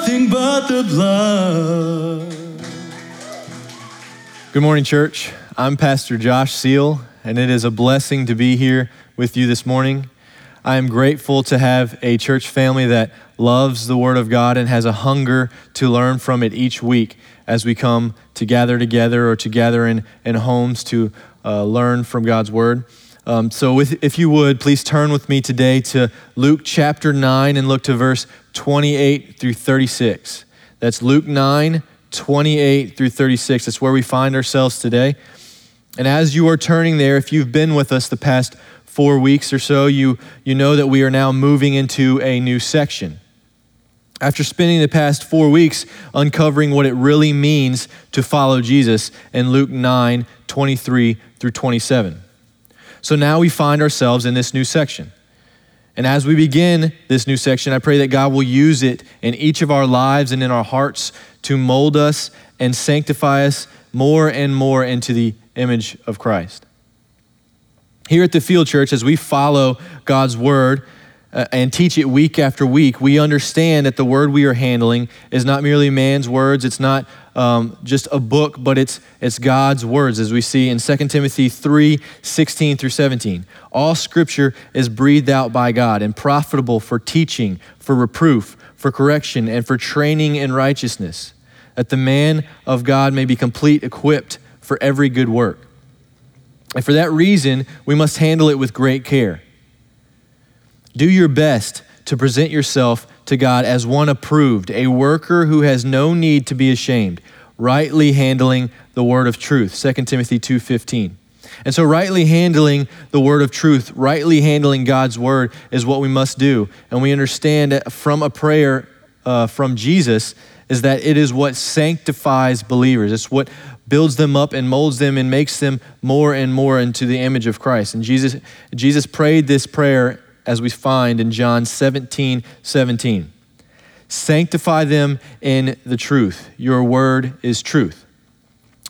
Nothing but the blood. Good morning, church. I'm Pastor Josh Seale, and it is a blessing to be here with you this morning. I am grateful to have a church family that loves the Word of God and has a hunger to learn from it each week as we come to gather together or to gather in, in homes to uh, learn from God's Word. Um, so, with, if you would, please turn with me today to Luke chapter 9 and look to verse 28 through 36. That's Luke 9, 28 through 36. That's where we find ourselves today. And as you are turning there, if you've been with us the past four weeks or so, you, you know that we are now moving into a new section. After spending the past four weeks uncovering what it really means to follow Jesus in Luke 9 23 through 27. So now we find ourselves in this new section. And as we begin this new section, I pray that God will use it in each of our lives and in our hearts to mold us and sanctify us more and more into the image of Christ. Here at the Field Church, as we follow God's word uh, and teach it week after week, we understand that the word we are handling is not merely man's words, it's not um, just a book, but it's, it's God's words, as we see in 2 Timothy 3 16 through 17. All scripture is breathed out by God and profitable for teaching, for reproof, for correction, and for training in righteousness, that the man of God may be complete, equipped for every good work. And for that reason, we must handle it with great care. Do your best to present yourself to God as one approved, a worker who has no need to be ashamed, rightly handling the word of truth. 2 Timothy 2:15. And so rightly handling the word of truth, rightly handling God's word is what we must do. And we understand from a prayer uh, from Jesus is that it is what sanctifies believers. It's what builds them up and molds them and makes them more and more into the image of Christ. And Jesus, Jesus prayed this prayer as we find in John 17, 17. Sanctify them in the truth. Your word is truth.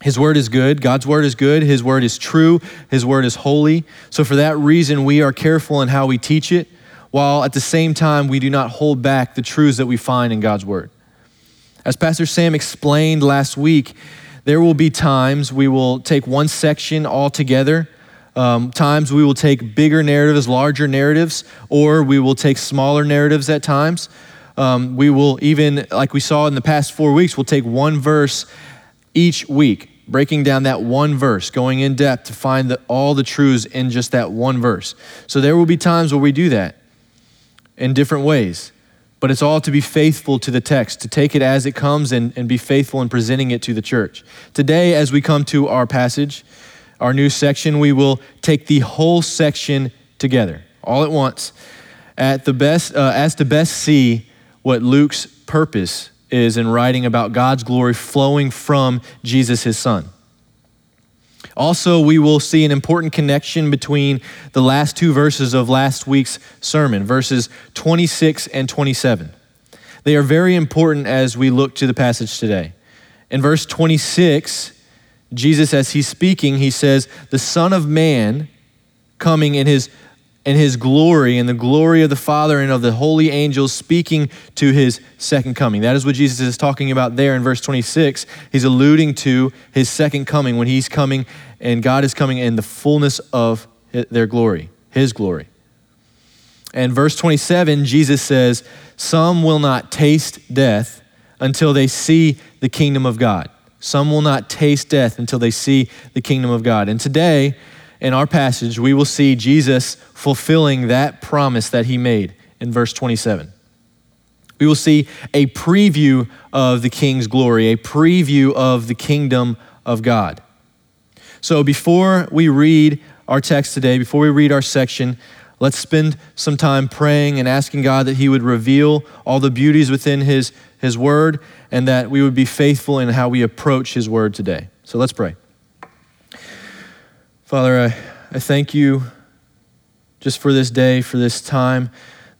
His word is good. God's word is good. His word is true. His word is holy. So, for that reason, we are careful in how we teach it, while at the same time, we do not hold back the truths that we find in God's word. As Pastor Sam explained last week, there will be times we will take one section all together. Um, times we will take bigger narratives, larger narratives, or we will take smaller narratives at times. Um, we will even, like we saw in the past four weeks, we'll take one verse each week, breaking down that one verse, going in depth to find the, all the truths in just that one verse. So there will be times where we do that in different ways. But it's all to be faithful to the text, to take it as it comes and, and be faithful in presenting it to the church. Today, as we come to our passage, our new section, we will take the whole section together, all at once, at the best, uh, as to best see what Luke's purpose is in writing about God's glory flowing from Jesus, his son. Also, we will see an important connection between the last two verses of last week's sermon, verses 26 and 27. They are very important as we look to the passage today. In verse 26, Jesus, as he's speaking, he says, The Son of Man coming in his in his glory and the glory of the Father and of the holy angels speaking to his second coming. That is what Jesus is talking about there in verse 26. He's alluding to his second coming when he's coming and God is coming in the fullness of their glory, his glory. And verse 27, Jesus says, Some will not taste death until they see the kingdom of God. Some will not taste death until they see the kingdom of God. And today, in our passage, we will see Jesus fulfilling that promise that he made in verse 27. We will see a preview of the king's glory, a preview of the kingdom of God. So before we read our text today, before we read our section, Let's spend some time praying and asking God that He would reveal all the beauties within His, His Word and that we would be faithful in how we approach His Word today. So let's pray. Father, I, I thank you just for this day, for this time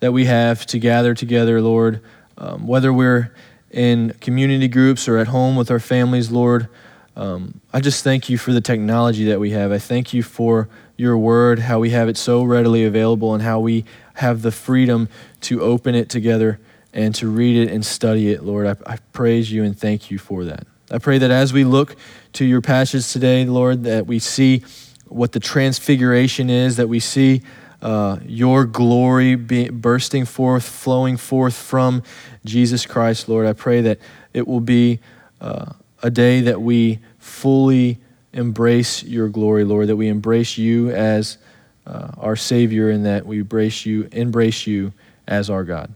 that we have to gather together, Lord. Um, whether we're in community groups or at home with our families, Lord, um, I just thank you for the technology that we have. I thank you for your word, how we have it so readily available, and how we have the freedom to open it together and to read it and study it, Lord. I, I praise you and thank you for that. I pray that as we look to your passage today, Lord, that we see what the transfiguration is, that we see uh, your glory be, bursting forth, flowing forth from Jesus Christ, Lord. I pray that it will be uh, a day that we fully embrace your glory, Lord, that we embrace you as uh, our Savior and that we embrace you, embrace you as our God.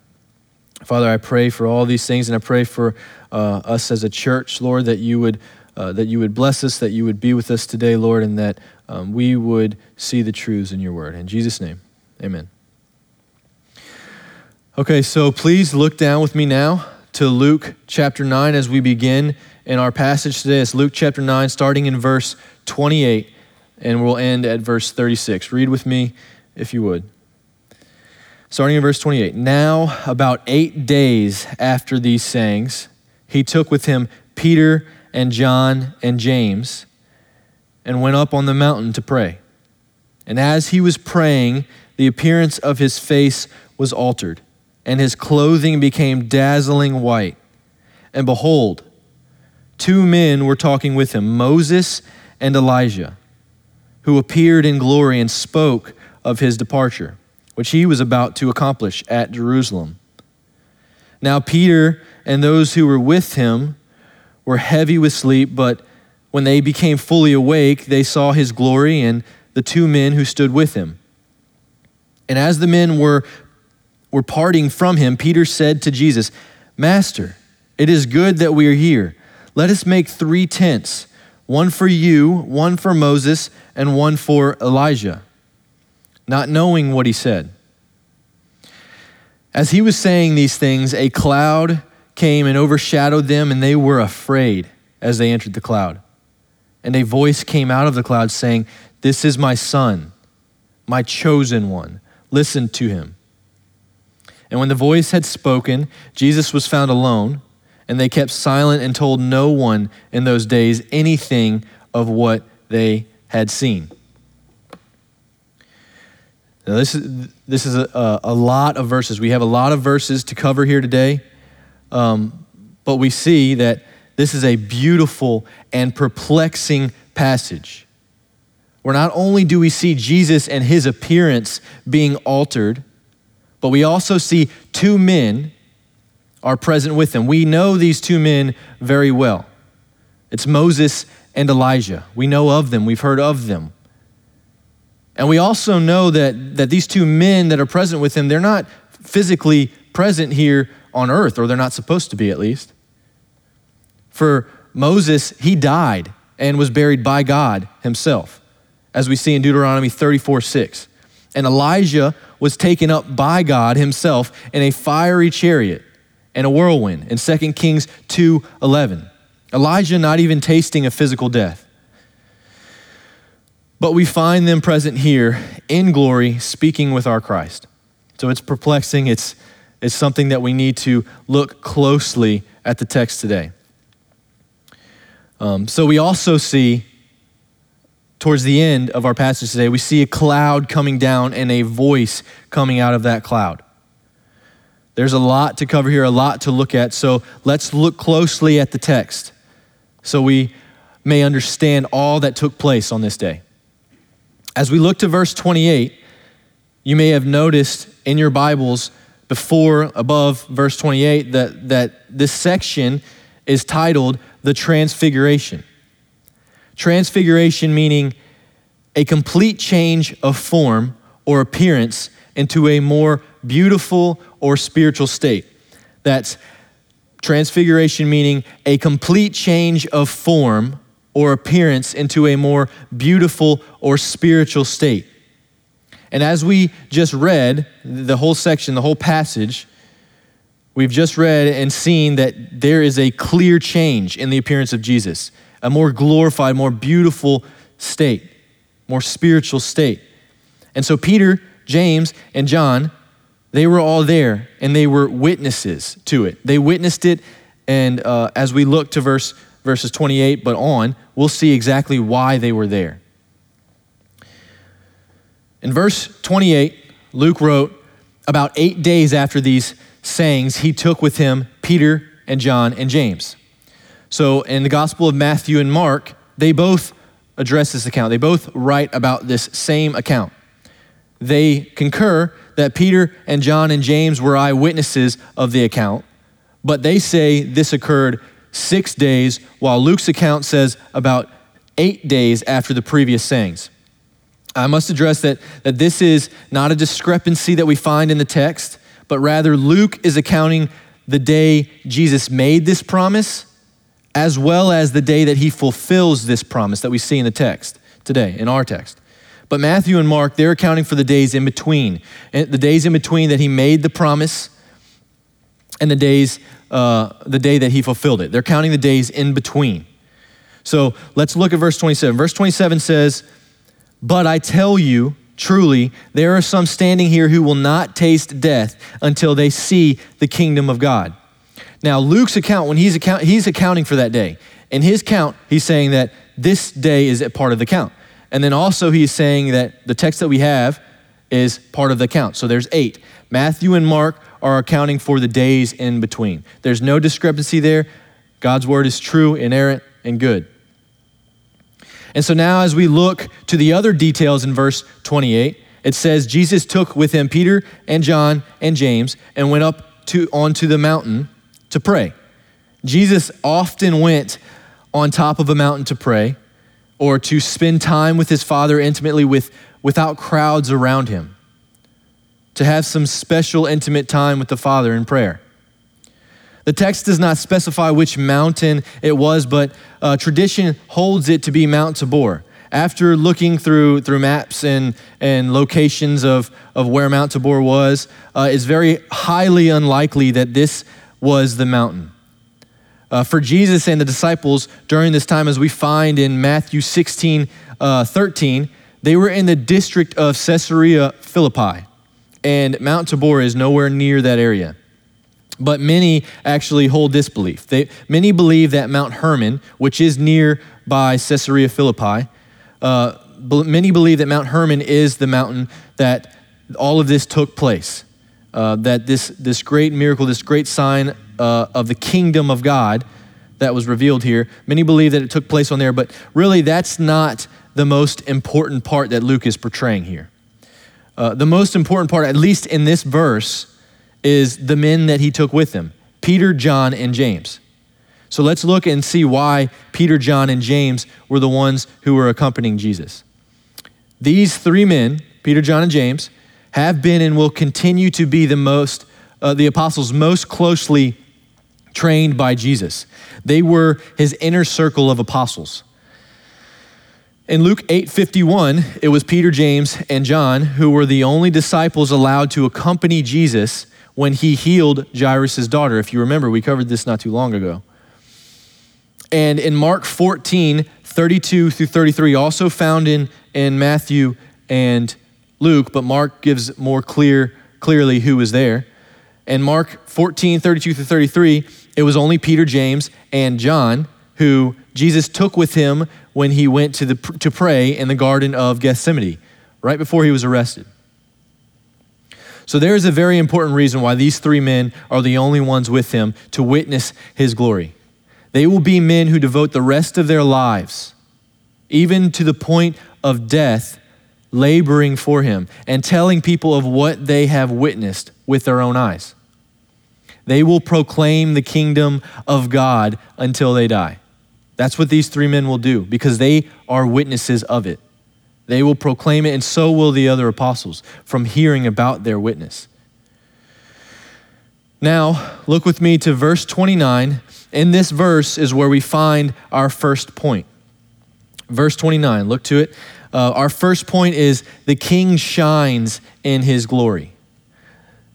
Father, I pray for all these things, and I pray for uh, us as a church, Lord, that you would uh, that you would bless us, that you would be with us today, Lord, and that um, we would see the truths in your word. In Jesus' name, amen. Okay, so please look down with me now to Luke chapter 9 as we begin in our passage today. It's Luke chapter 9, starting in verse 28, and we'll end at verse 36. Read with me if you would. Starting in verse 28. Now, about eight days after these sayings, he took with him Peter and John and James and went up on the mountain to pray. And as he was praying, the appearance of his face was altered, and his clothing became dazzling white. And behold, two men were talking with him, Moses and Elijah, who appeared in glory and spoke of his departure, which he was about to accomplish at Jerusalem. Now, Peter and those who were with him were heavy with sleep, but when they became fully awake, they saw his glory and the two men who stood with him. And as the men were, were parting from him, Peter said to Jesus, Master, it is good that we are here. Let us make three tents one for you, one for Moses, and one for Elijah, not knowing what he said. As he was saying these things, a cloud came and overshadowed them, and they were afraid as they entered the cloud. And a voice came out of the cloud saying, This is my son, my chosen one. Listen to him. And when the voice had spoken, Jesus was found alone, and they kept silent and told no one in those days anything of what they had seen. Now, this is, this is a, a lot of verses. We have a lot of verses to cover here today. Um, but we see that this is a beautiful and perplexing passage. Where not only do we see Jesus and his appearance being altered, but we also see two men are present with him. We know these two men very well. It's Moses and Elijah. We know of them, we've heard of them. And we also know that, that these two men that are present with him, they're not physically present here on earth, or they're not supposed to be at least. For Moses, he died and was buried by God himself, as we see in Deuteronomy 34 6. And Elijah was taken up by God himself in a fiery chariot and a whirlwind in 2 Kings 2 11. Elijah not even tasting a physical death. But we find them present here in glory, speaking with our Christ. So it's perplexing, it's is something that we need to look closely at the text today. Um, so we also see, towards the end of our passage today, we see a cloud coming down and a voice coming out of that cloud. There's a lot to cover here, a lot to look at. So let's look closely at the text so we may understand all that took place on this day. As we look to verse 28, you may have noticed in your Bibles before, above verse 28, that, that this section is titled The Transfiguration. Transfiguration meaning a complete change of form or appearance into a more beautiful or spiritual state. That's transfiguration meaning a complete change of form or appearance into a more beautiful or spiritual state. And as we just read the whole section, the whole passage, we've just read and seen that there is a clear change in the appearance of Jesus, a more glorified, more beautiful state, more spiritual state. And so Peter, James, and John, they were all there and they were witnesses to it. They witnessed it, and uh, as we look to verse verses 28 but on, we'll see exactly why they were there. In verse 28, Luke wrote, About eight days after these sayings, he took with him Peter and John and James. So in the Gospel of Matthew and Mark, they both address this account. They both write about this same account. They concur that Peter and John and James were eyewitnesses of the account, but they say this occurred six days, while Luke's account says about eight days after the previous sayings. I must address that, that this is not a discrepancy that we find in the text, but rather Luke is accounting the day Jesus made this promise as well as the day that he fulfills this promise that we see in the text today, in our text. But Matthew and Mark, they're accounting for the days in between, the days in between that he made the promise and the days, uh, the day that he fulfilled it. They're counting the days in between. So let's look at verse 27. Verse 27 says, But I tell you, truly, there are some standing here who will not taste death until they see the kingdom of God. Now, Luke's account, when he's, account, he's accounting for that day, in his count, he's saying that this day is a part of the count. And then also, he's saying that the text that we have is part of the count. So there's eight. Matthew and Mark are accounting for the days in between. There's no discrepancy there. God's word is true, inerrant, and good. And so now, as we look to the other details in verse 28, it says Jesus took with him Peter and John and James and went up to onto the mountain to pray. Jesus often went on top of a mountain to pray or to spend time with his Father intimately with, without crowds around him, to have some special intimate time with the Father in prayer. The text does not specify which mountain it was, but uh, tradition holds it to be Mount Tabor. After looking through, through maps and, and locations of, of where Mount Tabor was, uh, it's very highly unlikely that this was the mountain. Uh, for Jesus and the disciples during this time, as we find in Matthew 16 uh, 13, they were in the district of Caesarea Philippi, and Mount Tabor is nowhere near that area. But many actually hold this belief. They, many believe that Mount Hermon, which is near by Caesarea Philippi, uh, many believe that Mount Hermon is the mountain that all of this took place uh, that this, this great miracle, this great sign uh, of the kingdom of God that was revealed here, many believe that it took place on there, but really that's not the most important part that Luke is portraying here. Uh, the most important part, at least in this verse, is the men that he took with him Peter, John, and James. So let's look and see why Peter, John, and James were the ones who were accompanying Jesus. These three men, Peter, John, and James, have been and will continue to be the most, uh, the apostles most closely trained by Jesus. They were his inner circle of apostles. In Luke 8:51, it was Peter, James, and John who were the only disciples allowed to accompany Jesus when he healed Jairus' daughter. If you remember, we covered this not too long ago. And in Mark 14, 32 through 33, also found in, in Matthew and Luke, but Mark gives more clear, clearly who was there. And Mark 14, 32 through 33, it was only Peter, James, and John who Jesus took with him when he went to, the, to pray in the Garden of Gethsemane, right before he was arrested. So there is a very important reason why these three men are the only ones with him to witness his glory. They will be men who devote the rest of their lives, even to the point of death, laboring for him and telling people of what they have witnessed with their own eyes. They will proclaim the kingdom of God until they die. That's what these three men will do because they are witnesses of it. They will proclaim it, and so will the other apostles from hearing about their witness. Now, look with me to verse 29. In this verse is where we find our first point. Verse 29, look to it. Uh, our first point is the king shines in his glory.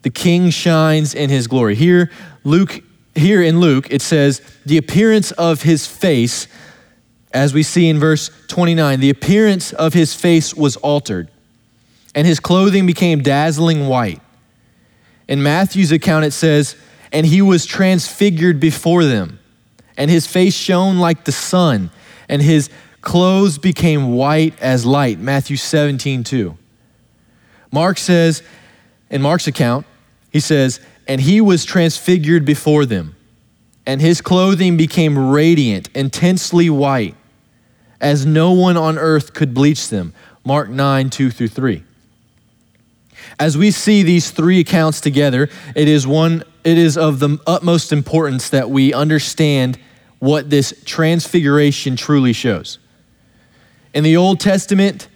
The king shines in his glory. Here, Luke, here in Luke, it says, the appearance of his face, as we see in verse 29, the appearance of his face was altered, and his clothing became dazzling white. In Matthew's account, it says, and he was transfigured before them, and his face shone like the sun, and his clothes became white as light. Matthew 17, 2. Mark says, in Mark's account, he says, and he was transfigured before them, and his clothing became radiant, intensely white, as no one on earth could bleach them. Mark 9, 2 through 3. As we see these three accounts together, it is one it is of the utmost importance that we understand what this transfiguration truly shows. In the Old Testament,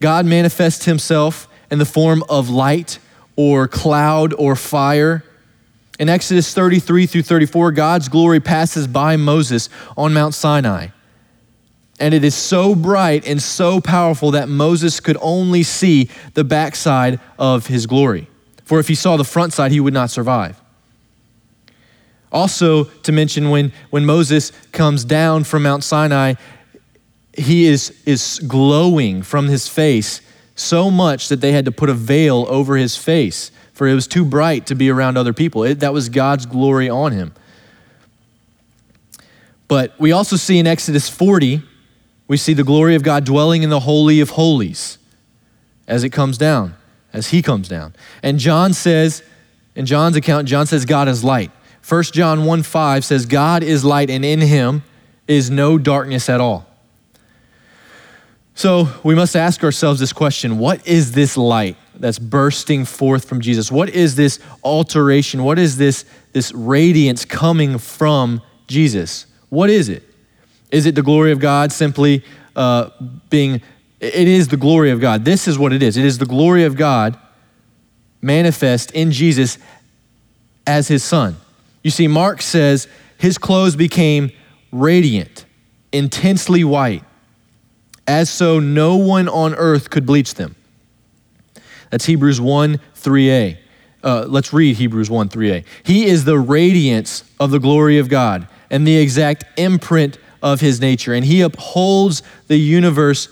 God manifests himself in the form of light or cloud or fire. In Exodus 33 through 34, God's glory passes by Moses on Mount Sinai. And it is so bright and so powerful that Moses could only see the backside of his glory. For if he saw the front side, he would not survive. Also, to mention when, when Moses comes down from Mount Sinai, he is, is glowing from his face so much that they had to put a veil over his face, for it was too bright to be around other people. It, that was God's glory on him. But we also see in Exodus 40, we see the glory of God dwelling in the Holy of Holies as it comes down, as he comes down. And John says, in John's account, John says, God is light. 1 John 1 5 says, God is light, and in him is no darkness at all. So we must ask ourselves this question What is this light that's bursting forth from Jesus? What is this alteration? What is this, this radiance coming from Jesus? What is it? Is it the glory of God simply uh, being, it is the glory of God. This is what it is. It is the glory of God manifest in Jesus as his son. You see, Mark says his clothes became radiant, intensely white, as so no one on earth could bleach them. That's Hebrews 1 3a. Uh, let's read Hebrews 1 3a. He is the radiance of the glory of God and the exact imprint of his nature, and he upholds the universe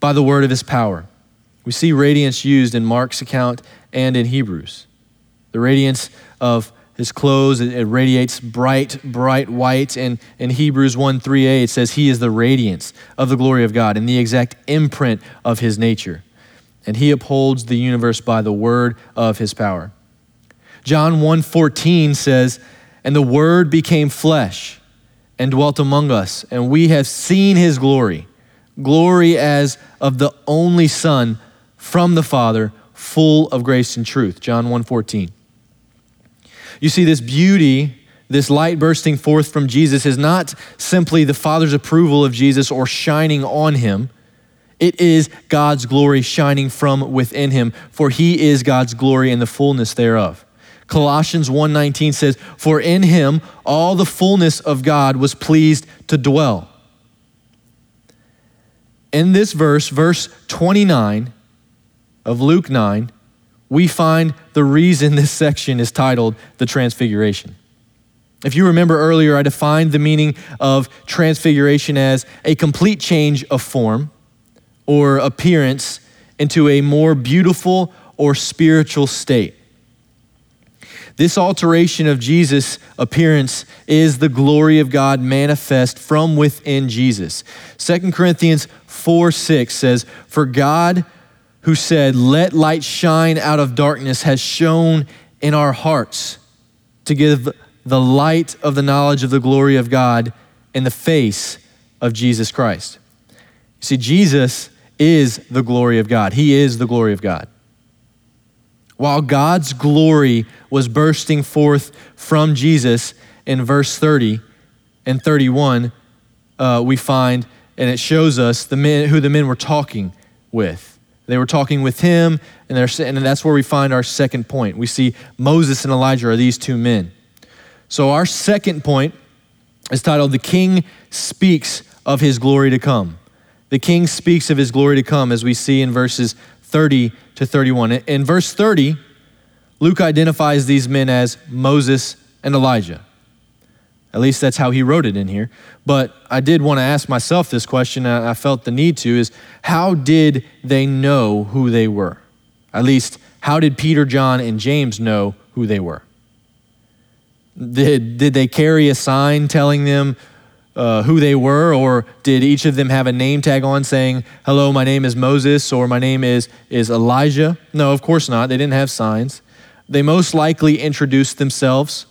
by the word of his power. We see radiance used in Mark's account and in Hebrews. The radiance of his clothes, it, radiates bright, bright white. And in Hebrews 1 3a, it says, He is the radiance of the glory of God and the exact imprint of his nature. And he upholds the universe by the word of his power. John 1 14 says, And the word became flesh and dwelt among us, and we have seen his glory, glory as of the only Son from the Father, full of grace and truth. John 1:14. You see this beauty, this light bursting forth from Jesus is not simply the Father's approval of Jesus or shining on him. It is God's glory shining from within him, for he is God's glory and the fullness thereof. Colossians 1:19 says, "For in him all the fullness of God was pleased to dwell." In this verse, verse 29 of Luke 9, we find the reason this section is titled the Transfiguration. If you remember earlier, I defined the meaning of transfiguration as a complete change of form or appearance into a more beautiful or spiritual state. This alteration of Jesus' appearance is the glory of God manifest from within Jesus. 2 Corinthians 4 6 says, For God, who said, Let light shine out of darkness, has shone in our hearts to give the light of the knowledge of the glory of God in the face of Jesus Christ. You see, Jesus is the glory of God, He is the glory of God. While God's glory was bursting forth from Jesus in verse 30 and 31, uh, we find, and it shows us the men, who the men were talking with. They were talking with him, and, they're and that's where we find our second point. We see Moses and Elijah are these two men. So, our second point is titled The King Speaks of His Glory to Come. The king speaks of his glory to come, as we see in verses 30 to 31. In verse 30, Luke identifies these men as Moses and Elijah. At least that's how he wrote it in here. But I did want to ask myself this question, and I felt the need to is how did they know who they were? At least, how did Peter, John, and James know who they were? Did, did they carry a sign telling them uh, who they were, or did each of them have a name tag on saying, Hello, my name is Moses, or my name is, is Elijah? No, of course not. They didn't have signs. They most likely introduced themselves,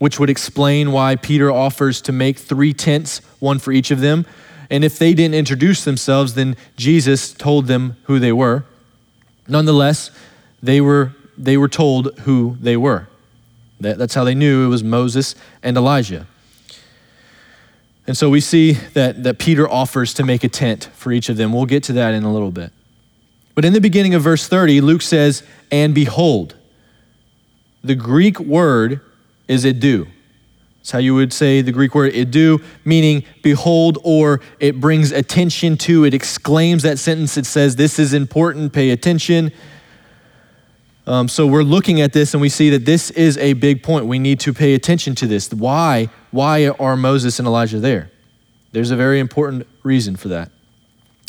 which would explain why Peter offers to make three tents, one for each of them. And if they didn't introduce themselves, then Jesus told them who they were. Nonetheless, they were, they were told who they were. That, that's how they knew it was Moses and Elijah. And so we see that, that Peter offers to make a tent for each of them. We'll get to that in a little bit. But in the beginning of verse 30, Luke says, And behold, the Greek word is idou. That's how you would say the Greek word idou, meaning behold, or it brings attention to, it exclaims that sentence. It says, This is important, pay attention. Um, so we're looking at this and we see that this is a big point. We need to pay attention to this. Why? Why are Moses and Elijah there? There's a very important reason for that.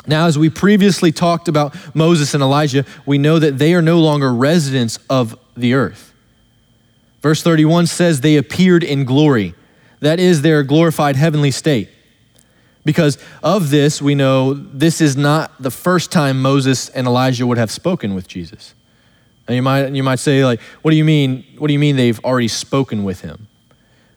Now, as we previously talked about Moses and Elijah, we know that they are no longer residents of the earth. Verse 31 says they appeared in glory. That is their glorified heavenly state. Because of this, we know this is not the first time Moses and Elijah would have spoken with Jesus. And you might, you might say, like, what do you mean? What do you mean they've already spoken with him?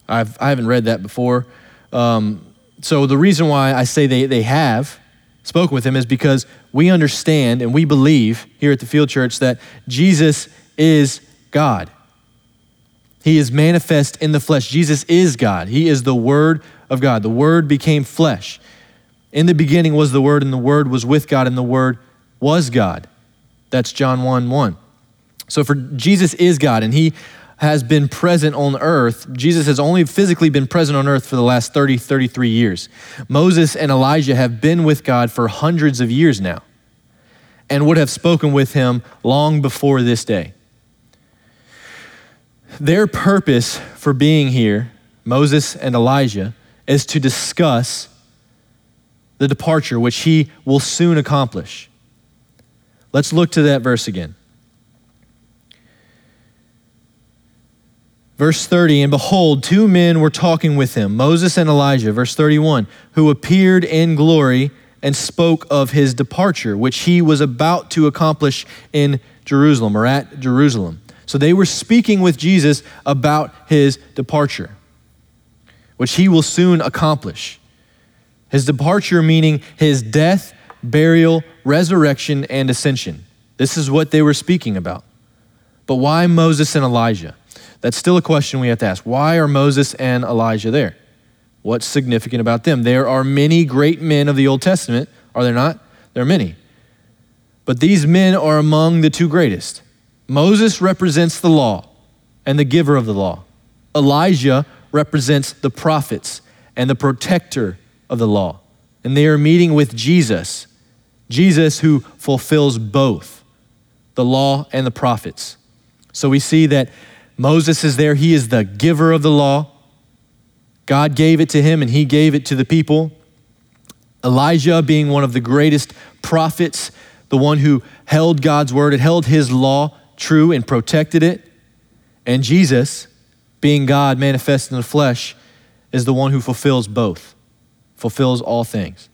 I've, I haven't read that before. Um, so the reason why I say they, they have spoken with him is because we understand and we believe here at the Field Church that Jesus is God. He is manifest in the flesh. Jesus is God. He is the Word of God. The Word became flesh. In the beginning was the Word, and the Word was with God, and the Word was God. That's John 1 1. So for Jesus is God, and He has been present on earth. Jesus has only physically been present on earth for the last 30, 33 years. Moses and Elijah have been with God for hundreds of years now and would have spoken with him long before this day. Their purpose for being here, Moses and Elijah, is to discuss the departure which he will soon accomplish. Let's look to that verse again. Verse 30, and behold, two men were talking with him, Moses and Elijah, verse 31, who appeared in glory and spoke of his departure, which he was about to accomplish in Jerusalem or at Jerusalem. So they were speaking with Jesus about his departure, which he will soon accomplish. His departure meaning his death, burial, resurrection, and ascension. This is what they were speaking about. But why Moses and Elijah? That's still a question we have to ask. Why are Moses and Elijah there? What's significant about them? There are many great men of the Old Testament, are there not? There are many. But these men are among the two greatest. Moses represents the law and the giver of the law. Elijah represents the prophets and the protector of the law. And they are meeting with Jesus, Jesus who fulfills both the law and the prophets. So we see that Moses is there. He is the giver of the law. God gave it to him and he gave it to the people. Elijah, being one of the greatest prophets, the one who held God's word, it held his law true and protected it. And Jesus, being God manifest in the flesh, is the one who fulfills both, fulfills all things.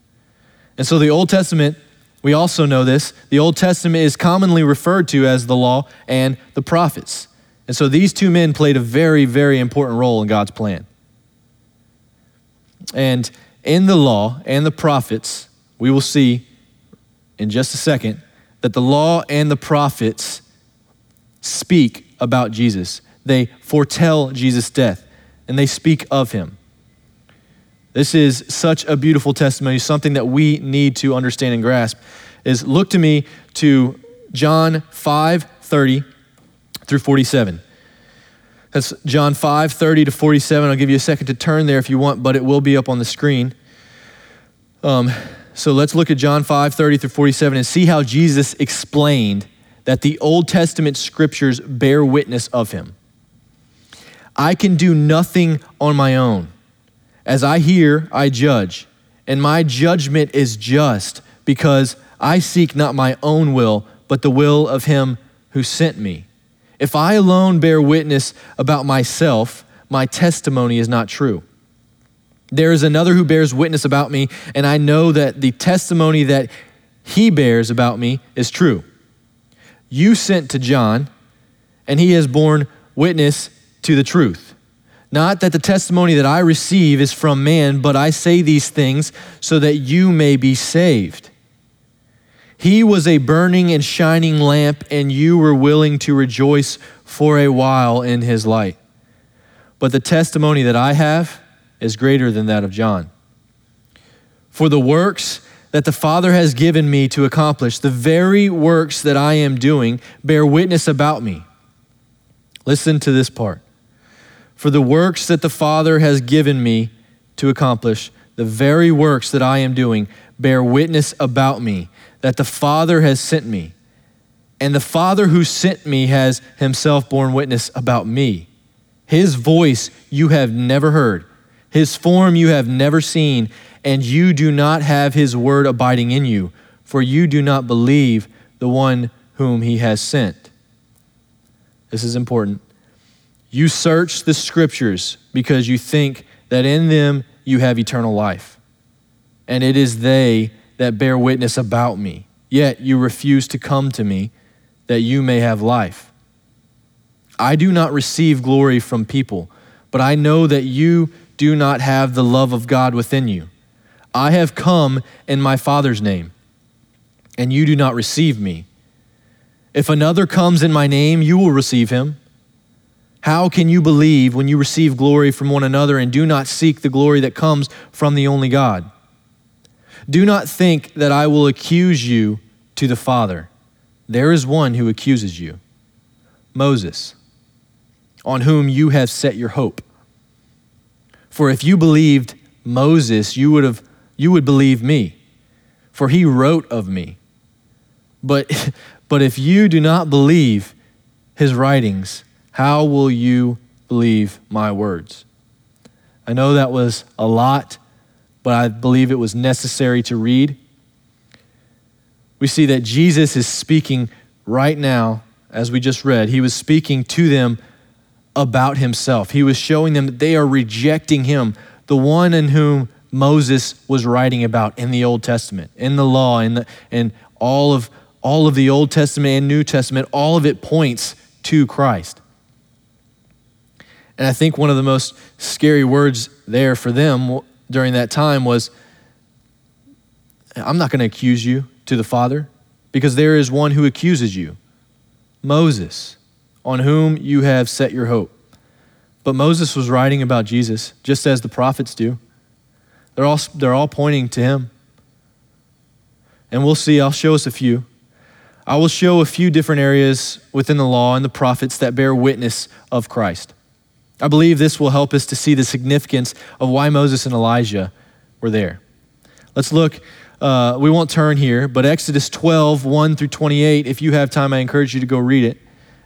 And so the Old Testament, we also know this, the Old Testament is commonly referred to as the law and the prophets. And so these two men played a very, very important role in God's plan. And in the law and the prophets, we will see in just a second that the law and the prophets speak about Jesus. They foretell Jesus' death and they speak of him. This is such a beautiful testimony, something that we need to understand and grasp. Is look to me to John 5 30 through 47. That's John 5, 30 to 47. I'll give you a second to turn there if you want, but it will be up on the screen. Um, So let's look at John 5 30 through 47 and see how Jesus explained that the Old Testament scriptures bear witness of him. I can do nothing on my own. As I hear, I judge, and my judgment is just because I seek not my own will, but the will of him who sent me. If I alone bear witness about myself, my testimony is not true. There is another who bears witness about me, and I know that the testimony that he bears about me is true. You sent to John, and he has borne witness to the truth. Not that the testimony that I receive is from man, but I say these things so that you may be saved. He was a burning and shining lamp, and you were willing to rejoice for a while in his light. But the testimony that I have is greater than that of John. For the works that the Father has given me to accomplish, the very works that I am doing, bear witness about me. Listen to this part. For the works that the Father has given me to accomplish, the very works that I am doing, bear witness about me, that the Father has sent me. And the Father who sent me has himself borne witness about me. His voice you have never heard his form you have never seen, and you do not have his word abiding in you, for you do not believe the one whom he has sent. This is important. You search the scriptures because you think that in them you have eternal life. And it is they that bear witness about me. Yet you refuse to come to me that you may have life. I do not receive glory from people, but I know that you do not have the love of God within you. I have come in my Father's name, and you do not receive me. If another comes in my name, you will receive him. How can you believe when you receive glory from one another and do not seek the glory that comes from the only God? Do not think that I will accuse you to the Father. There is one who accuses you Moses, on whom you have set your hope. For if you believed Moses, you would, have, you would believe me, for he wrote of me. But, but if you do not believe his writings, how will you believe my words? I know that was a lot, but I believe it was necessary to read. We see that Jesus is speaking right now, as we just read. He was speaking to them about himself. He was showing them that they are rejecting him, the one in whom Moses was writing about in the Old Testament, in the law, in, the, in all, of, all of the Old Testament and New Testament, all of it points to Christ. And I think one of the most scary words there for them during that time was I'm not going to accuse you to the Father because there is one who accuses you Moses on whom you have set your hope. But Moses was writing about Jesus, just as the prophets do. They're all, they're all pointing to him. And we'll see, I'll show us a few. I will show a few different areas within the law and the prophets that bear witness of Christ. I believe this will help us to see the significance of why Moses and Elijah were there. Let's look. Uh, we won't turn here, but Exodus 12, 1 through 28. If you have time, I encourage you to go read it.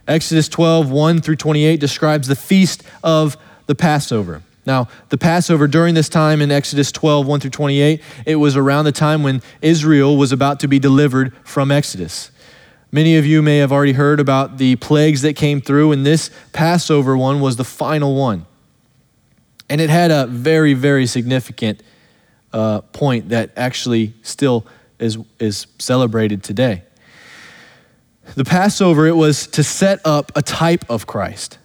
Exodus 12, 1 through 28 describes the feast of the Passover. Now, the Passover during this time in Exodus 12, 1 through 28, it was around the time when Israel was about to be delivered from Exodus. Many of you may have already heard about the plagues that came through, and this Passover one was the final one. And it had a very, very significant uh, point that actually still is, is celebrated today. The Passover, it was to set up a type of Christ,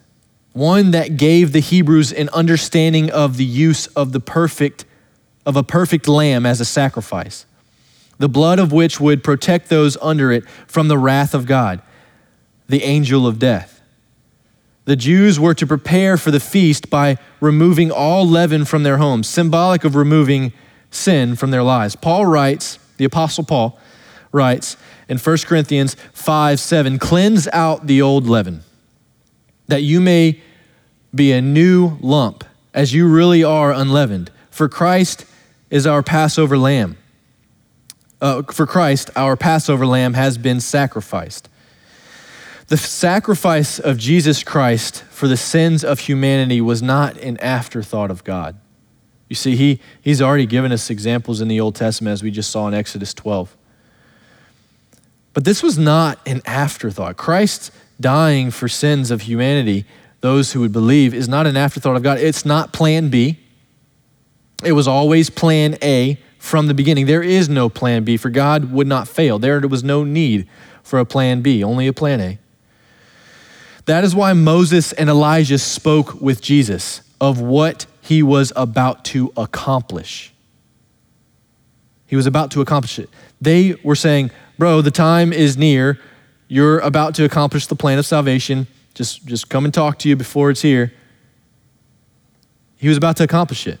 one that gave the Hebrews an understanding of the use of the perfect, of a perfect lamb as a sacrifice, the blood of which would protect those under it from the wrath of God, the angel of death. The Jews were to prepare for the feast by removing all leaven from their homes, symbolic of removing sin from their lives. Paul writes, the Apostle Paul writes, in 1 Corinthians 5 7, cleanse out the old leaven, that you may be a new lump, as you really are unleavened. For Christ is our Passover lamb. uh, for Christ, our Passover lamb has been sacrificed. The sacrifice of Jesus Christ for the sins of humanity was not an afterthought of God. You see, he, he's already given us examples in the Old Testament, as we just saw in Exodus 12. But this was not an afterthought. Christ dying for sins of humanity, those who would believe, is not an afterthought of God. It's not plan B. It was always plan A from the beginning. There is no plan B, for God would not fail. There was no need for a plan B, only a plan A. That is why Moses and Elijah spoke with Jesus of what he was about to accomplish. He was about to accomplish it. They were saying, Bro, the time is near. You're about to accomplish the plan of salvation. Just, just come and talk to you before it's here. He was about to accomplish it.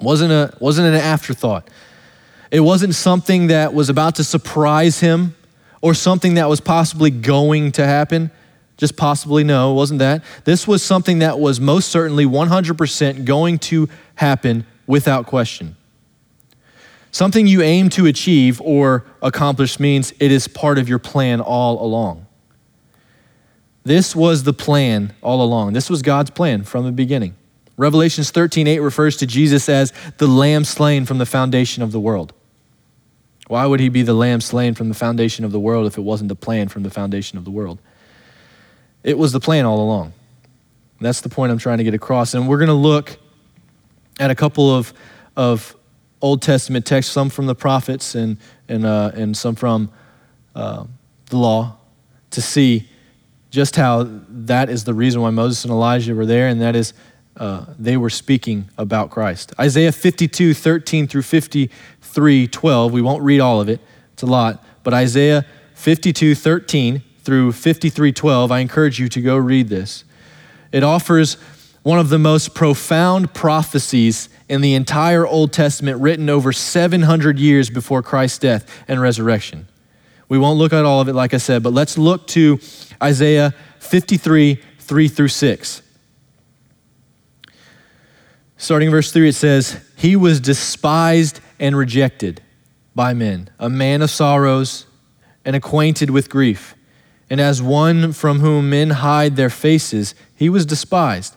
Wasn't, a, wasn't an afterthought. It wasn't something that was about to surprise him or something that was possibly going to happen. Just possibly, no, it wasn't that. This was something that was most certainly 100% going to happen without question. Something you aim to achieve or accomplish means it is part of your plan all along. This was the plan all along. This was God's plan from the beginning. Revelations 13:8 refers to Jesus as the lamb slain from the foundation of the world. Why would he be the lamb slain from the foundation of the world if it wasn't the plan from the foundation of the world? It was the plan all along. That's the point I'm trying to get across. And we're going to look at a couple of, of Old Testament texts, some from the prophets and, and, uh, and some from uh, the law, to see just how that is the reason why Moses and Elijah were there, and that is uh, they were speaking about Christ. Isaiah 52, 13 through 53, 12. We won't read all of it, it's a lot. But Isaiah 52, 13 through 53, 12, I encourage you to go read this. It offers one of the most profound prophecies in the entire Old Testament, written over 700 years before Christ's death and resurrection. We won't look at all of it, like I said, but let's look to Isaiah 53, 3 through 6. Starting verse 3, it says, He was despised and rejected by men, a man of sorrows and acquainted with grief. And as one from whom men hide their faces, he was despised,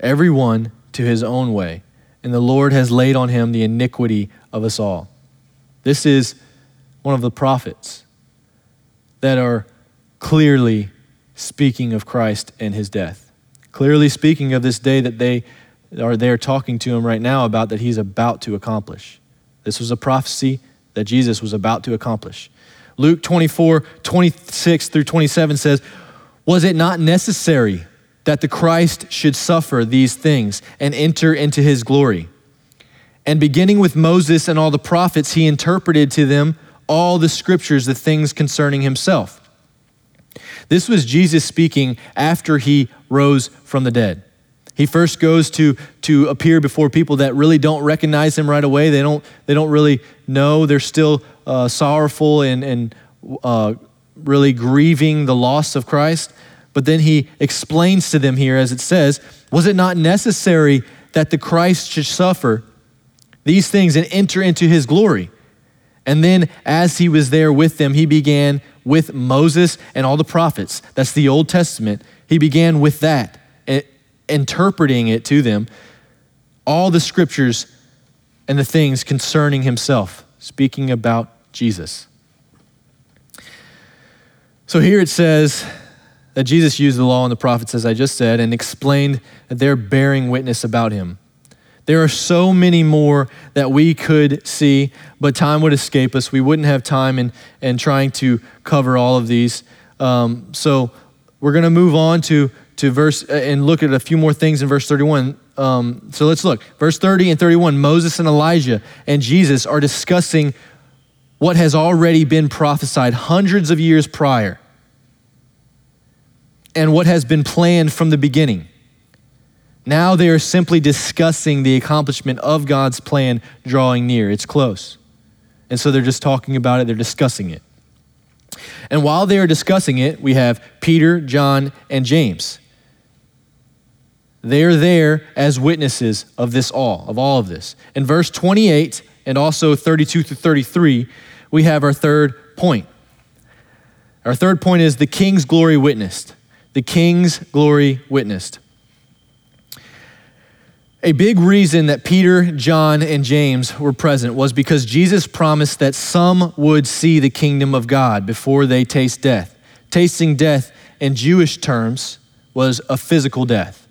every one to his own way, and the Lord has laid on him the iniquity of us all. This is one of the prophets that are clearly speaking of Christ and his death, clearly speaking of this day that they are there talking to him right now about that he's about to accomplish. This was a prophecy that Jesus was about to accomplish. Luke 24, 26 through 27 says, Was it not necessary that the Christ should suffer these things and enter into his glory? And beginning with Moses and all the prophets, he interpreted to them all the scriptures, the things concerning himself. This was Jesus speaking after he rose from the dead. He first goes to, to appear before people that really don't recognize him right away. They don't, they don't really know. They're still uh, sorrowful and, and uh, really grieving the loss of Christ. But then he explains to them here, as it says, Was it not necessary that the Christ should suffer these things and enter into his glory? And then, as he was there with them, he began with Moses and all the prophets. That's the Old Testament. He began with that, interpreting it to them, all the scriptures and the things concerning himself, speaking about Jesus. So here it says that Jesus used the law and the prophets, as I just said, and explained that they're bearing witness about him. There are so many more that we could see, but time would escape us. We wouldn't have time in, in trying to cover all of these. Um, so we're going to move on to, to verse uh, and look at a few more things in verse 31. Um, so let's look. Verse 30 and 31 Moses and Elijah and Jesus are discussing what has already been prophesied hundreds of years prior and what has been planned from the beginning. Now they are simply discussing the accomplishment of God's plan drawing near. It's close. And so they're just talking about it, they're discussing it. And while they are discussing it, we have Peter, John, and James. They are there as witnesses of this all, of all of this. In verse 28 and also 32 through 33, we have our third point. Our third point is the king's glory witnessed. The king's glory witnessed. A big reason that Peter, John, and James were present was because Jesus promised that some would see the kingdom of God before they taste death. Tasting death in Jewish terms was a physical death.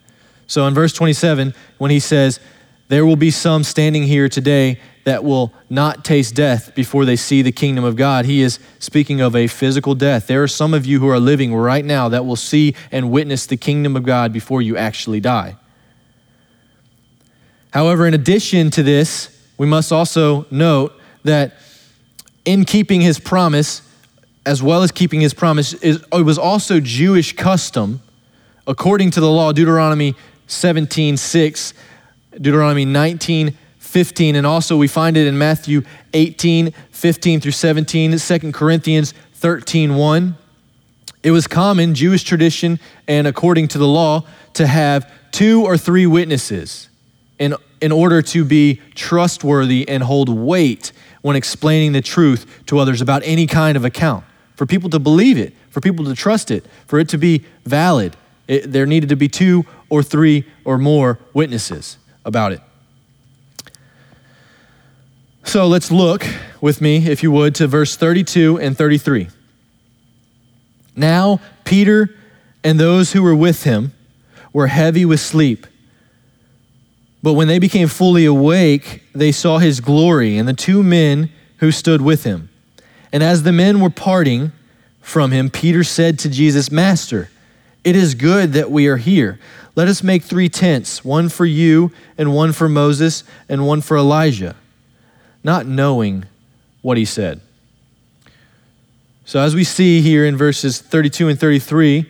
So in verse 27, when he says, There will be some standing here today that will not taste death before they see the kingdom of God, he is speaking of a physical death. There are some of you who are living right now that will see and witness the kingdom of God before you actually die. However, in addition to this, we must also note that in keeping his promise, as well as keeping his promise, it was also Jewish custom, according to the law, Deuteronomy 17 6, Deuteronomy 19 15, and also we find it in Matthew 18 15 through 17, 2 Corinthians 13 1. It was common, Jewish tradition, and according to the law, to have two or three witnesses in, in order to be trustworthy and hold weight when explaining the truth to others about any kind of account. For people to believe it, for people to trust it, for it to be valid, it, there needed to be two or three or more witnesses about it. So let's look with me, if you would, to verse 32 and 33. Now, Peter and those who were with him were heavy with sleep. But when they became fully awake, they saw his glory and the two men who stood with him. And as the men were parting from him, Peter said to Jesus, Master, it is good that we are here. Let us make three tents one for you, and one for Moses, and one for Elijah, not knowing what he said. So, as we see here in verses 32 and 33,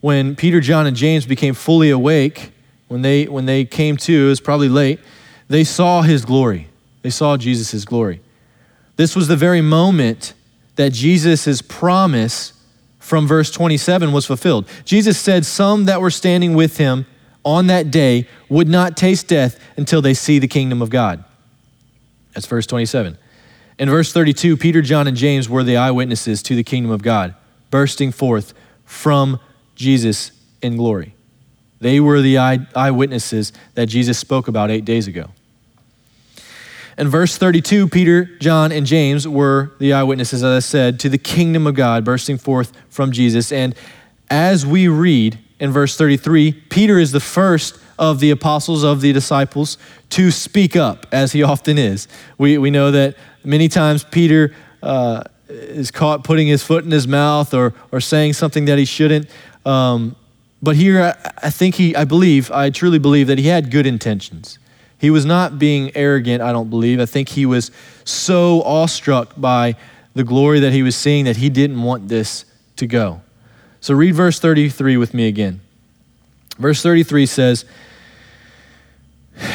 when Peter, John, and James became fully awake, when they, when they came to, it was probably late, they saw his glory. They saw Jesus' glory. This was the very moment that Jesus' promise from verse 27 was fulfilled. Jesus said, Some that were standing with him on that day would not taste death until they see the kingdom of God. That's verse 27. In verse 32, Peter, John, and James were the eyewitnesses to the kingdom of God, bursting forth from Jesus in glory. They were the eyewitnesses that Jesus spoke about eight days ago. In verse 32, Peter, John, and James were the eyewitnesses, as I said, to the kingdom of God bursting forth from Jesus. And as we read in verse 33, Peter is the first of the apostles, of the disciples, to speak up, as he often is. We, we know that many times Peter uh, is caught putting his foot in his mouth or, or saying something that he shouldn't. Um, but here, I, I think he, I believe, I truly believe that he had good intentions. He was not being arrogant, I don't believe. I think he was so awestruck by the glory that he was seeing that he didn't want this to go. So read verse 33 with me again. Verse 33 says,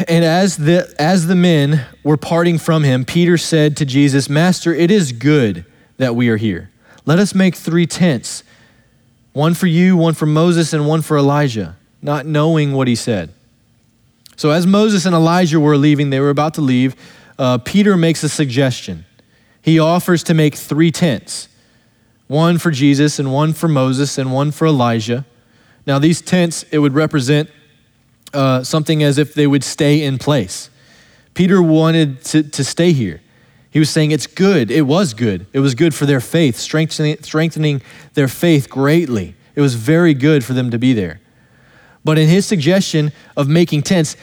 And as the, as the men were parting from him, Peter said to Jesus, Master, it is good that we are here. Let us make three tents one for you, one for Moses, and one for Elijah, not knowing what he said. So, as Moses and Elijah were leaving, they were about to leave, uh, Peter makes a suggestion. He offers to make three tents one for Jesus, and one for Moses, and one for Elijah. Now, these tents, it would represent uh, something as if they would stay in place. Peter wanted to, to stay here. He was saying it's good. It was good. It was good for their faith, strengthening, strengthening their faith greatly. It was very good for them to be there. But in his suggestion of making tents,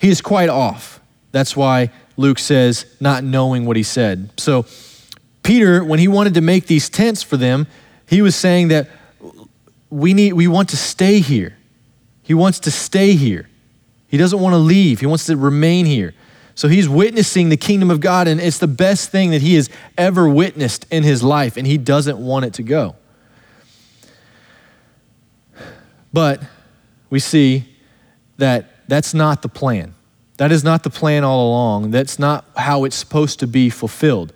he is quite off. That's why Luke says, not knowing what he said. So, Peter, when he wanted to make these tents for them, he was saying that we, need, we want to stay here. He wants to stay here. He doesn't want to leave, he wants to remain here. So he's witnessing the kingdom of God, and it's the best thing that he has ever witnessed in his life, and he doesn't want it to go. But we see that that's not the plan. That is not the plan all along. That's not how it's supposed to be fulfilled.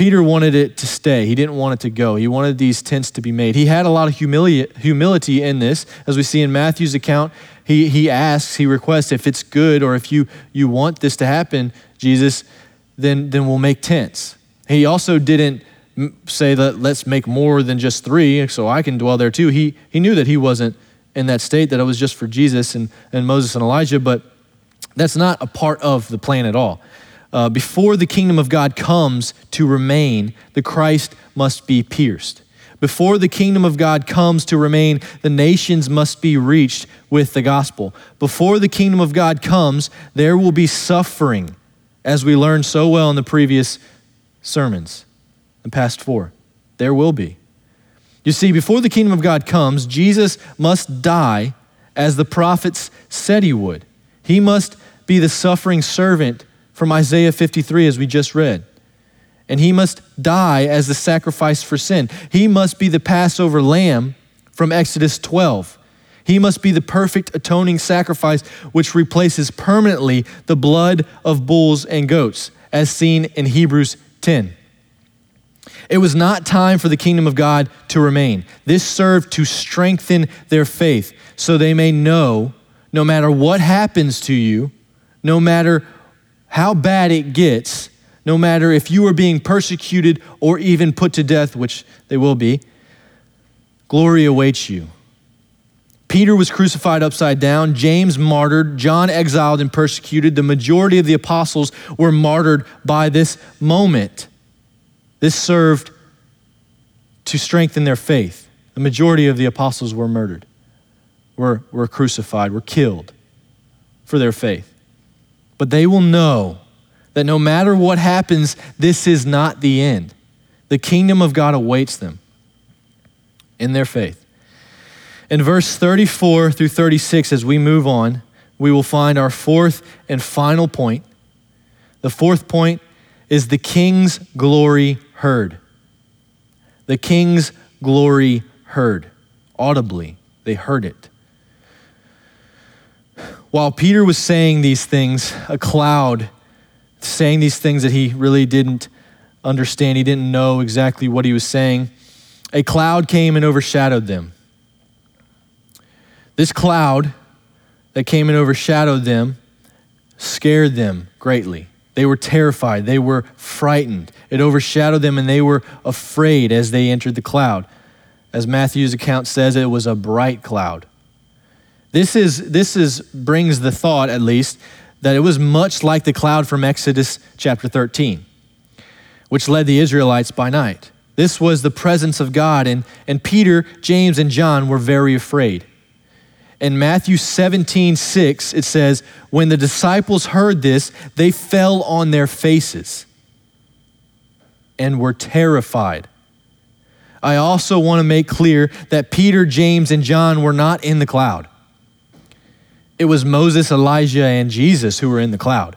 Peter wanted it to stay. He didn't want it to go. He wanted these tents to be made. He had a lot of humili- humility in this. As we see in Matthew's account, he, he asks, he requests, if it's good or if you, you want this to happen, Jesus, then, then we'll make tents. He also didn't say that let's make more than just three so I can dwell there too. He, he knew that he wasn't in that state, that it was just for Jesus and, and Moses and Elijah, but that's not a part of the plan at all. Uh, before the kingdom of God comes to remain, the Christ must be pierced. Before the kingdom of God comes to remain, the nations must be reached with the gospel. Before the kingdom of God comes, there will be suffering, as we learned so well in the previous sermons, the past four. There will be. You see, before the kingdom of God comes, Jesus must die as the prophets said he would. He must be the suffering servant from Isaiah 53, as we just read. And he must die as the sacrifice for sin. He must be the Passover lamb from Exodus 12. He must be the perfect atoning sacrifice which replaces permanently the blood of bulls and goats, as seen in Hebrews 10. It was not time for the kingdom of God to remain. This served to strengthen their faith so they may know no matter what happens to you, no matter how bad it gets, no matter if you are being persecuted or even put to death, which they will be, glory awaits you. Peter was crucified upside down, James martyred, John exiled and persecuted. The majority of the apostles were martyred by this moment. This served to strengthen their faith. The majority of the apostles were murdered, were, were crucified, were killed for their faith. But they will know that no matter what happens, this is not the end. The kingdom of God awaits them in their faith. In verse 34 through 36, as we move on, we will find our fourth and final point. The fourth point is the king's glory heard. The king's glory heard. Audibly, they heard it. While Peter was saying these things, a cloud saying these things that he really didn't understand, he didn't know exactly what he was saying, a cloud came and overshadowed them. This cloud that came and overshadowed them scared them greatly. They were terrified. They were frightened. It overshadowed them and they were afraid as they entered the cloud. As Matthew's account says, it was a bright cloud. This is this is brings the thought at least that it was much like the cloud from Exodus chapter 13, which led the Israelites by night. This was the presence of God, and, and Peter, James, and John were very afraid. In Matthew 17, 6, it says, When the disciples heard this, they fell on their faces and were terrified. I also want to make clear that Peter, James, and John were not in the cloud. It was Moses, Elijah, and Jesus who were in the cloud.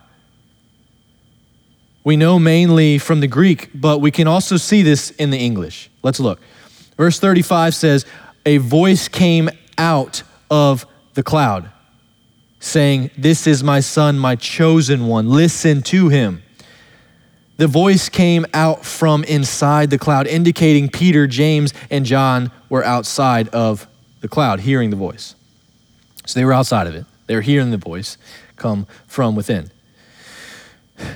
We know mainly from the Greek, but we can also see this in the English. Let's look. Verse 35 says, A voice came out of the cloud, saying, This is my son, my chosen one. Listen to him. The voice came out from inside the cloud, indicating Peter, James, and John were outside of the cloud, hearing the voice. So they were outside of it. They're hearing the voice come from within.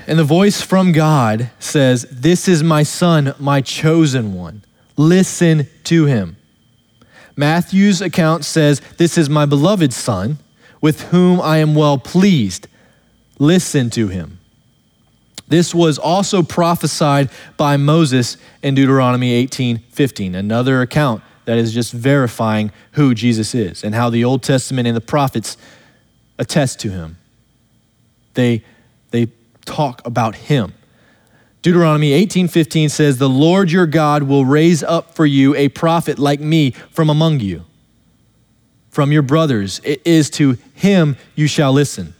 And the voice from God says, This is my son, my chosen one. Listen to him. Matthew's account says, This is my beloved son, with whom I am well pleased. Listen to him. This was also prophesied by Moses in Deuteronomy 18 15, another account that is just verifying who Jesus is and how the Old Testament and the prophets attest to him. They, they talk about him. Deuteronomy 18:15 says, "The Lord your God will raise up for you a prophet like me from among you, from your brothers. It is to him you shall listen."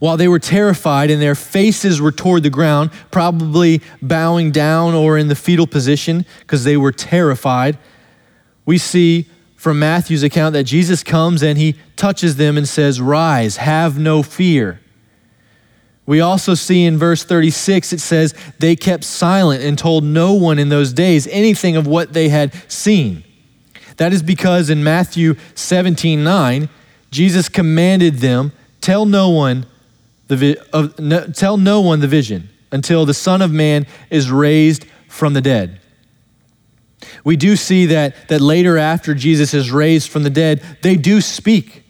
While they were terrified and their faces were toward the ground, probably bowing down or in the fetal position because they were terrified, we see from Matthew's account that Jesus comes and he touches them and says, Rise, have no fear. We also see in verse 36, it says, They kept silent and told no one in those days anything of what they had seen. That is because in Matthew 17 9, Jesus commanded them, Tell no one the, vi- uh, no, tell no one the vision until the Son of Man is raised from the dead. We do see that, that later, after Jesus is raised from the dead, they do speak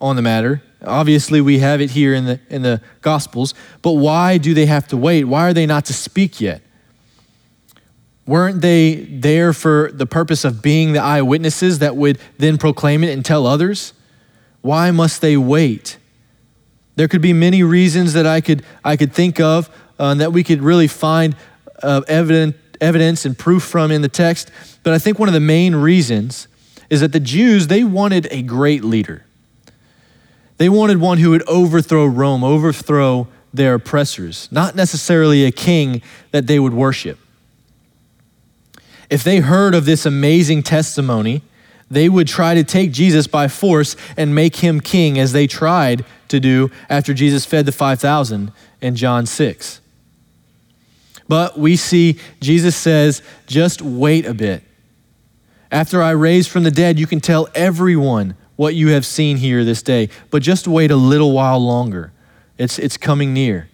on the matter. Obviously, we have it here in the, in the Gospels, but why do they have to wait? Why are they not to speak yet? Weren't they there for the purpose of being the eyewitnesses that would then proclaim it and tell others? Why must they wait? There could be many reasons that I could, I could think of uh, that we could really find uh, evidence and proof from in the text. But I think one of the main reasons is that the Jews, they wanted a great leader. They wanted one who would overthrow Rome, overthrow their oppressors, not necessarily a king that they would worship. If they heard of this amazing testimony, they would try to take Jesus by force and make him king, as they tried to do after Jesus fed the 5,000 in John 6. But we see Jesus says, just wait a bit. After I raise from the dead, you can tell everyone what you have seen here this day, but just wait a little while longer. It's, it's coming near.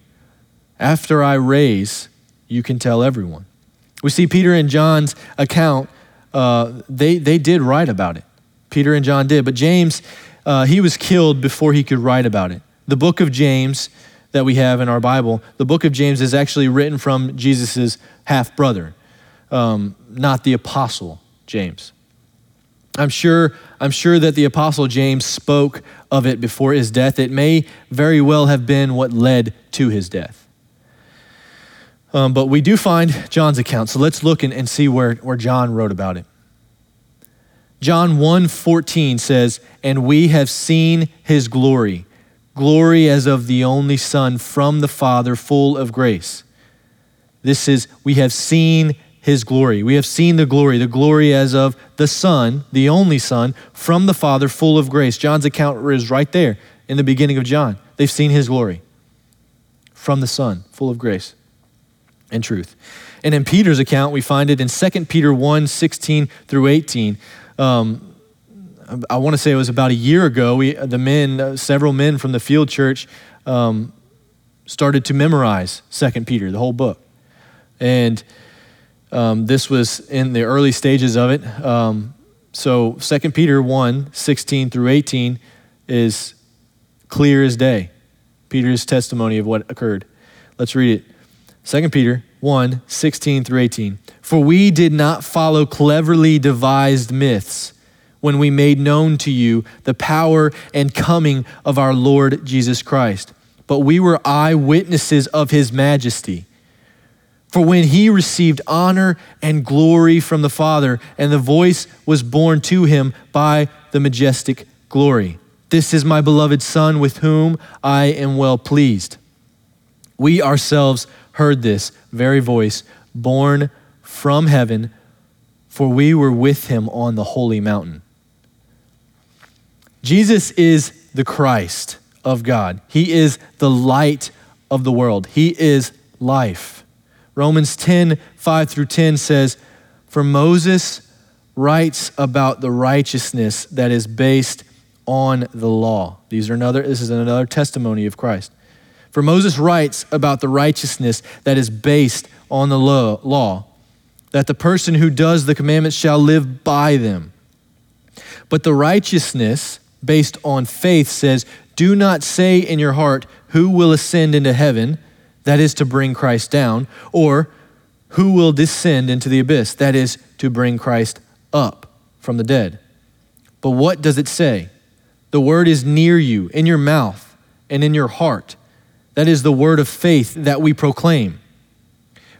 After I raise, you can tell everyone. We see Peter and John's account, uh, they, they did write about it. Peter and John did, but James, uh, he was killed before he could write about it. The book of James that we have in our Bible, the book of James is actually written from Jesus' half brother, um, not the apostle James. I'm sure, I'm sure that the apostle James spoke of it before his death. It may very well have been what led to his death. Um, but we do find John's account. So let's look and, and see where, where John wrote about it. John 1:14 says, "And we have seen his glory, glory as of the only son from the Father, full of grace." This is we have seen his glory. We have seen the glory, the glory as of the Son, the only Son, from the Father, full of grace. John's account is right there in the beginning of John. They've seen his glory from the Son, full of grace and truth. And in Peter's account, we find it in 2 Peter 1 16 through 18. Um, I want to say it was about a year ago. We, the men, uh, several men from the field church, um, started to memorize 2 Peter, the whole book. And um, this was in the early stages of it. Um, so 2 Peter 1 16 through 18 is clear as day. Peter's testimony of what occurred. Let's read it. 2 Peter 1 16 through 18. For we did not follow cleverly devised myths when we made known to you the power and coming of our Lord Jesus Christ, but we were eyewitnesses of his majesty. For when he received honor and glory from the Father, and the voice was borne to him by the majestic glory This is my beloved Son, with whom I am well pleased. We ourselves heard this very voice, borne from heaven, for we were with him on the holy mountain. Jesus is the Christ of God. He is the light of the world. He is life. Romans 10 5 through 10 says, For Moses writes about the righteousness that is based on the law. These are another, this is another testimony of Christ. For Moses writes about the righteousness that is based on the law, that the person who does the commandments shall live by them. But the righteousness based on faith says, Do not say in your heart, Who will ascend into heaven? That is to bring Christ down. Or, Who will descend into the abyss? That is to bring Christ up from the dead. But what does it say? The word is near you, in your mouth and in your heart. That is the word of faith that we proclaim.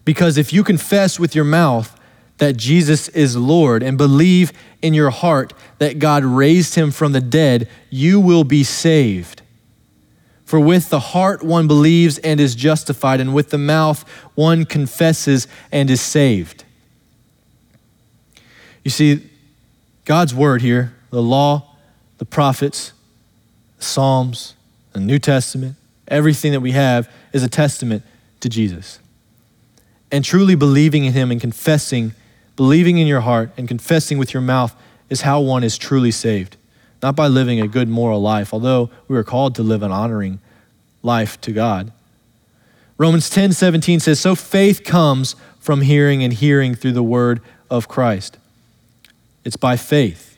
Because if you confess with your mouth that Jesus is Lord and believe in your heart that God raised him from the dead, you will be saved. For with the heart one believes and is justified, and with the mouth one confesses and is saved. You see, God's word here, the law, the prophets, the Psalms, the New Testament, everything that we have is a testament to Jesus. And truly believing in him and confessing, believing in your heart and confessing with your mouth is how one is truly saved. Not by living a good moral life, although we are called to live an honoring life to God. Romans 10 17 says, So faith comes from hearing, and hearing through the word of Christ. It's by faith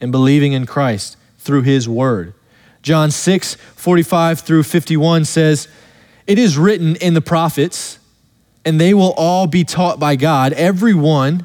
and believing in Christ through his word. John 6 45 through 51 says, It is written in the prophets, and they will all be taught by God. Everyone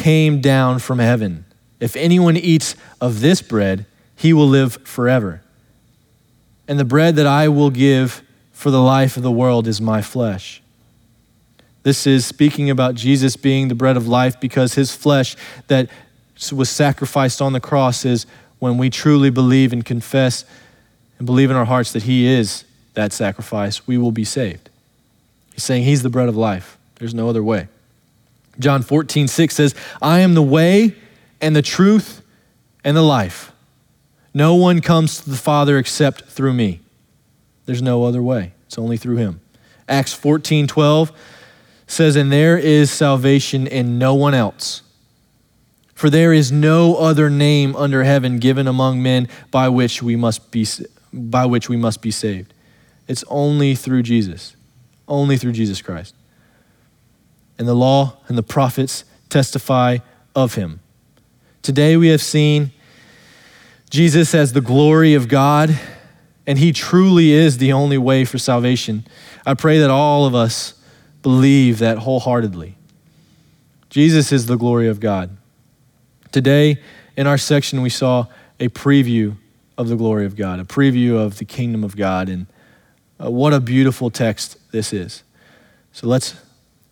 came down from heaven. If anyone eats of this bread, he will live forever. And the bread that I will give for the life of the world is my flesh. This is speaking about Jesus being the bread of life because his flesh that was sacrificed on the cross is when we truly believe and confess and believe in our hearts that he is that sacrifice, we will be saved. He's saying he's the bread of life. There's no other way. John 14, 6 says, I am the way and the truth and the life. No one comes to the Father except through me. There's no other way. It's only through him. Acts 14, 12 says, And there is salvation in no one else. For there is no other name under heaven given among men by which we must be, by which we must be saved. It's only through Jesus, only through Jesus Christ. And the law and the prophets testify of him. Today we have seen Jesus as the glory of God, and he truly is the only way for salvation. I pray that all of us believe that wholeheartedly. Jesus is the glory of God. Today, in our section, we saw a preview of the glory of God, a preview of the kingdom of God, and uh, what a beautiful text this is. So let's,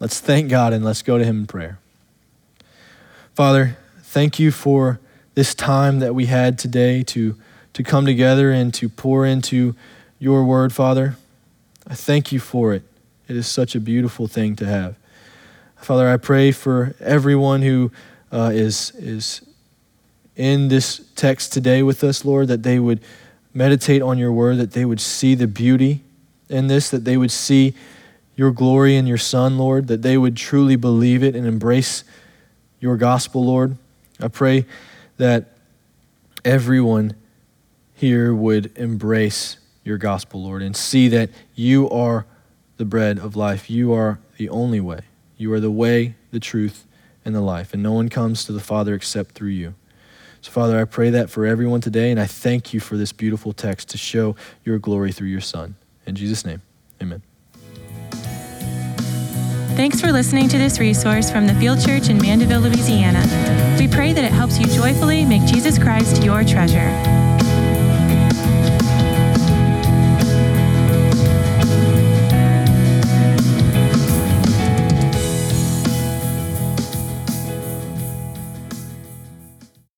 let's thank God and let's go to Him in prayer. Father, thank you for this time that we had today to, to come together and to pour into your word, Father. I thank you for it. It is such a beautiful thing to have. Father, I pray for everyone who uh, is is in this text today with us, Lord, that they would meditate on your word, that they would see the beauty in this, that they would see your glory in your Son, Lord, that they would truly believe it and embrace your gospel, Lord. I pray that everyone here would embrace your gospel, Lord, and see that you are the bread of life. You are the only way. You are the way, the truth, and the life. And no one comes to the Father except through you. So, Father, I pray that for everyone today, and I thank you for this beautiful text to show your glory through your Son. In Jesus' name, amen. Thanks for listening to this resource from the Field Church in Mandeville, Louisiana. We pray that it helps you joyfully make Jesus Christ your treasure.